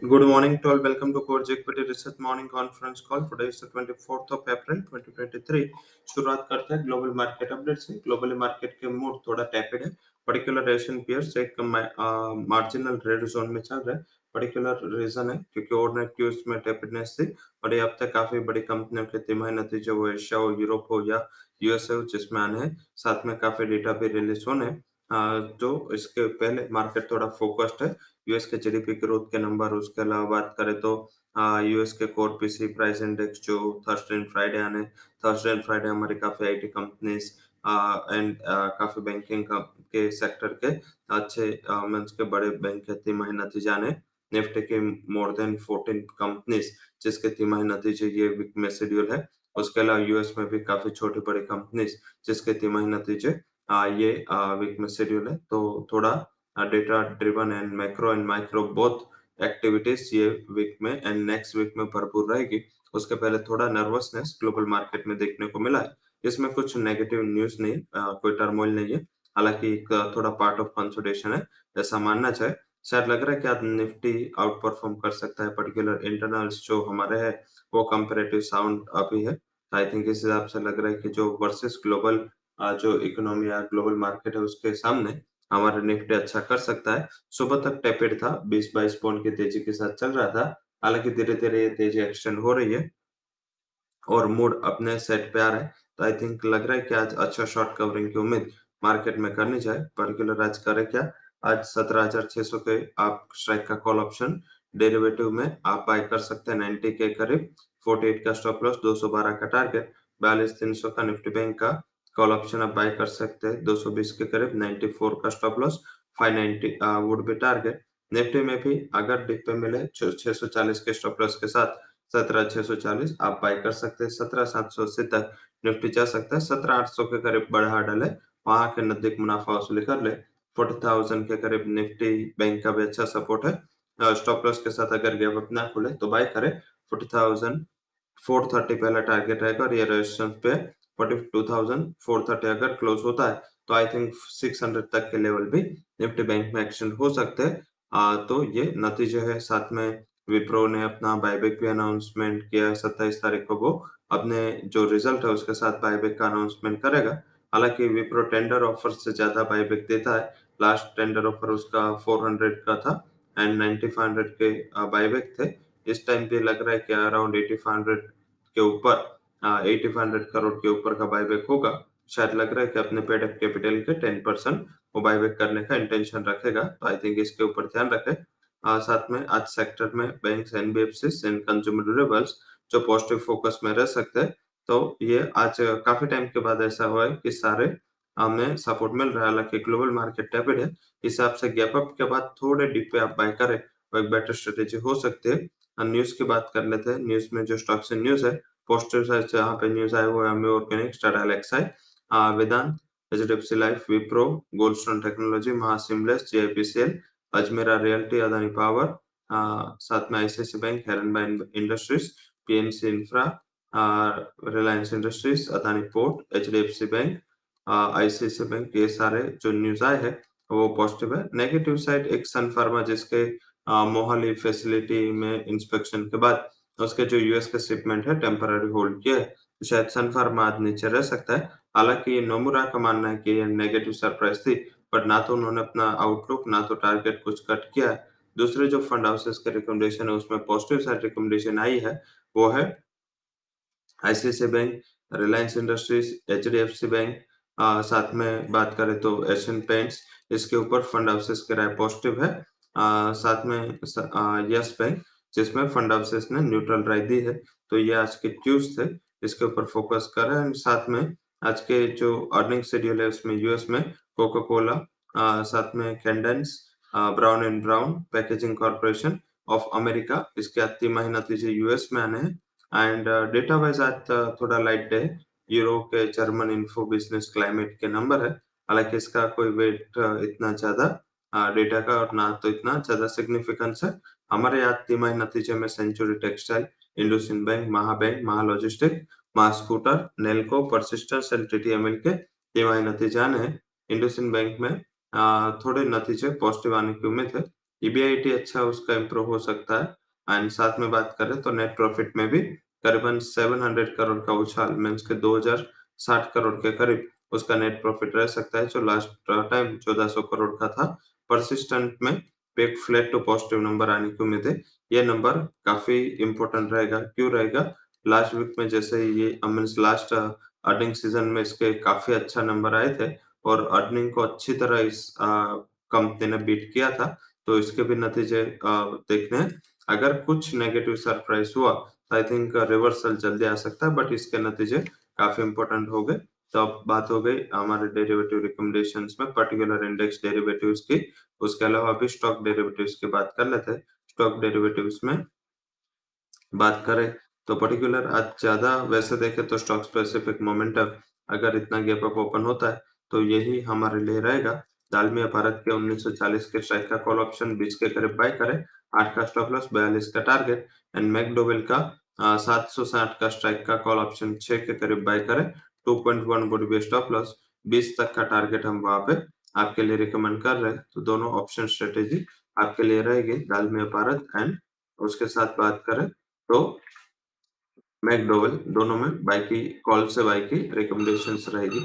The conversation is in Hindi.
Good morning to all. Welcome to Core Equity Research Morning Conference Call. Today is the 24th of April 2023. शुरुआत करते हैं ग्लोबल मार्केट अपडेट से। ग्लोबली मार्केट के मूड थोड़ा टैपेड है। पर्टिकुलर एशियन पियर्स एक मार्जिनल रेड जोन में चल रहा है। पर्टिकुलर रीजन है, क्योंकि ओवरनाइट क्यूज में टैपेडनेस थी। और ये अब तक काफ़ी बड़ी कंपनियों के तिमाही नतीजे वो एशिया हो यूरोप हो या यूएसए हो, जिसमें आने हैं। साथ में काफ़ी डेटा भी रिलीज़ होने जो इसके पहले मार्केट थोड़ा फोकस्ड है। यूएस के जीडीपी ग्रोथ के नंबर उसके अलावा बात करें तो यूएस के कोर पीसी प्राइस इंडेक्स जो थर्सडे एंड फ्राइडे आने थर्सडे एंड फ्राइडे हमारी काफ़ी आईटी कंपनीज़ एंड काफ़ी बैंकिंग के सेक्टर के अच्छे मीन्स के बड़े बैंक के तिमाही नतीजे आने निफ्टी के मोर देन 14 कंपनीज़ जिसके तिमाही नतीजे ये वीक में शेड्यूल है। उसके अलावा यूएस में भी काफ़ी छोटी बड़ी कंपनीज़ जिसके तिमाही नतीजे ये वीक में शेड्यूल है। तो थोड़ा data driven and macro and micro both activities ये वीक में एंड नेक्स्ट वीक में भरपूर रहेगी। उसके पहले थोड़ा नर्वसनेस ग्लोबल मार्केट में देखने को मिला है। इसमें कुछ नेगेटिव न्यूज़ नहीं आ, कोई टर्मोइल नहीं है। हालाँकि थोड़ा पार्ट ऑफ़ कंसोडेशन है ऐसा मानना चाहे शायद लग रहा है कि आज निफ्टी आउट परफॉर्म कर सकता है। पर्टिकुलर इंटरनल्स जो हमारे है वो कंपेरेटिव साउंड अभी है। आई थिंक इस हिसाब से लग रहा है कि जो वर्सेस ग्लोबल जो इकोनॉमी या ग्लोबल मार्केट है, उसके सामने हमारा निफ्टी अच्छा कर सकता है। सुबह तक टेपेड था 20-22 पॉइंट की तेज़ी के साथ चल रहा था। हालाँकि धीरे धीरे ये तेज़ी एक्सटेंड हो रही है और मूड अपने सेट पे आ रहा है। तो आई थिंक लग रहा है कि आज अच्छा शॉर्ट कवरिंग की उम्मीद मार्केट में करनी चाहिए। पर्टिकुलर आज करे क्या? आज सत्रह हज़ार छह सौ के आप स्ट्राइक का कॉल ऑप्शन डेरिवेटिव में आप बाय कर सकते हैं नाइनटी के करीब। फोर्टी एट का स्टॉप लॉस दो सौ बारह का टारगेट बयालीस तीन सौ का निफ्टी बैंक का कॉल ऑप्शन आप बाय कर सकते हैं। 220 के करीब 94 का stop loss 590 would be target. Nifty में भी अगर डिप पे मिले 640 के स्टॉप लॉस के साथ 17640 आप बाय कर सकते हैं। 17780 तक निफ्टी जा सकता है। 17800 के करीब बढ़ा डाले, वहाँ के नज़दीक मुनाफा वसूली कर ले। 40000 के करीब निफ्टी बैंक का भी अच्छा सपोर्ट है। स्टॉप लॉस के साथ अगर गैप अपना खुले तो बाय करें। 40000 430 पहला टारगेट रहेगा और ये रेजिस्टेंस पे 42,430 अगर क्लोज होता है तो आई थिंक 600 तक के लेवल भी निफ्टी बैंक में एक्सटेंड हो सकते हैं। तो ये नतीजे है। साथ में विप्रो ने अपना बायबैक भी अनाउंसमेंट किया है सत्ताईस तारीख को। वो अपने जो रिज़ल्ट है उसके साथ बायबैक का अनाउंसमेंट करेगा। हालाँकि विप्रो टेंडर ऑफ़र से ज़्यादा बायबैक देता है। लास्ट टेंडर ऑफ़र उसका 400 का था एंड 9500 के बायबैक थे। इस टाइम पे लग रहा है कि अराउंड 8500 के ऊपर एटी हंड्रेड करोड़ के ऊपर का बायबैक होगा। शायद लग रहा है कि अपने पेड अप कैपिटल के टेन परसेंट वो बायबैक करने का इंटेंशन रखेगा तो आई थिंक इसके ऊपर ध्यान रखें। साथ में आज सेक्टर में bank NBFC and consumer durables जो पॉजिटिव फोकस में रह सकते हैं तो ये आज काफ़ी टाइम के बाद ऐसा हुआ है कि सारे हमें सपोर्ट मिल रहा है। हालाँकि ग्लोबल मार्केट टैपेड है, हिसाब से गैप अप के बाद थोड़े डिप पे आप बाय करें वो एक बेटर स्ट्रेटेजी हो सकती है। न्यूज़ की बात कर लेते हैं। न्यूज़ में जो स्टॉक्स एंड न्यूज़ है पोस्टर साइज़ यहाँ पे न्यूज़ आए हुए हमें organic star एलेक्साई Vedanta HDFC life Wipro Goldstone technology महासिमलेस JIPCL Ajmera realty Adani power साथ में आईसीआईसी बैंक हेरन industries PNC infra Reliance industries Adani port HDFC bank ICICI bank ये सारे जो न्यूज़ आए हैं, वो पॉजिटिव है। नेगेटिव साइड एक सन फार्मा जिसके मोहाली फैसिलिटी में इंस्पेक्शन के बाद उसके जो यूएस का शिपमेंट है टेम्पररी होल्ड किया है तो शायद सनफार्मा आज नीचे रह सकता है। हालाँकि नोमुरा का मानना है कि ये नेगेटिव सरप्राइज़ थी बट ना तो उन्होंने अपना आउटलुक ना तो टारगेट कुछ कट किया है। दूसरे जो फंड हाउसेस के रिकमेंडेशन है उसमें पॉजिटिव साइड रिकमेंडेशन आई है वो है ICICI bank Reliance industries H bank साथ में बात करें तो एशियन पेंट्स इसके ऊपर फंड हाउसेस की राय पॉजिटिव है। आ, साथ में यस बैंक जिसमें फंड हाउसेस ने न्यूट्रल राय दी है। तो ये आज के क्यूज थे इसके ऊपर फोकस कर रहे हैं। साथ में आज के जो अर्निंग शेड्यूल है, उसमें यूएस में कोका कोला साथ में Cadence Brown and Brown packaging corporation of America इसके तिमाही नतीजे यूएस में आने हैं। एंड डेटा वाइज आज थोड़ा लाइट डे यूरो के जर्मन इन्फो बिज़नेस क्लाइमेट के नंबर है। हालाँकि इसका कोई वेट इतना ज़्यादा डेटा का और ना तो इतना ज़्यादा सिग्निफिकेंस है। हमारे यहाँ तिमाही नतीजे में सेंचुरी टेक्सटाइल इंडोसिन बैंक महाबैंक महालॉजिस्टिक महास्कूटर नेलको परसिस्टेंस एंड टीटीएमएल के तिमाही नतीजे हैं। इंडोसिन बैंक में थोड़े नतीजे पॉजिटिव आने की उम्मीद है। ईबीआईटी अच्छा उसका इम्प्रूव हो सकता है। एंड साथ में बात करें तो नेट प्रॉफिट में भी करीबन 700 करोड़ का उछाल मीन्स के 2060 करोड़ के करीब उसका नेट प्रॉफिट रह सकता है, जो लास्ट टाइम 1400 करोड़ का था। परसिस्टेंट में एक फ्लैट टू पॉजिटिव नंबर आने की उम्मीद है। ये नंबर काफ़ी इंपॉर्टेंट रहेगा। क्यों रहेगा? लास्ट वीक में जैसे ये मीन्स लास्ट अर्निंग सीज़न में इसके काफ़ी अच्छा नंबर आए थे और अर्निंग को अच्छी तरह इस कंपनी ने बीट किया था तो इसके भी नतीजे देखने हैं। अगर कुछ नेगेटिव सरप्राइज़ हुआ तो आई थिंक रिवर्सल जल्दी आ सकता है बट इसके नतीजे काफ़ी इंपॉर्टेंट हो गए। तो अब बात हो गई हमारे डेरिवेटिव रिकमेंडेशन में पर्टिकुलर इंडेक्स डेरिवेटिव्स की। उसके अलावा अभी स्टॉक डेरिवेटिव्स की बात कर लेते हैं। स्टॉक डेरिवेटिव्स में बात करें तो पर्टिकुलर आज ज़्यादा वैसे देखें तो स्टॉक स्पेसिफिक मोमेंटम अगर इतना गैप अप ओपन होता है तो यही हमारे लिए रहेगा। दालमिया भारत के 1940 के स्ट्राइक का कॉल ऑप्शन बीच के करीब बाय करें। आठ का स्टॉप लॉस बयालीस का टारगेट एंड मैकडोवेल का सात सौ साठ का स्ट्राइक का कॉल ऑप्शन छह के करीब बाय करें। 2.1 वुड बी स्टॉप लॉस 20 तक का टारगेट हम वहाँ पे आपके लिए रिकमेंड कर रहे हैं। तो दोनों ऑप्शन स्ट्रेटेजी आपके लिए रहेगी दाल में भारत एंड उसके साथ बात करें तो मैकडोवेल दोनों में बाइक की कॉल से बाइक की रिकमेंडेशन रहेगी।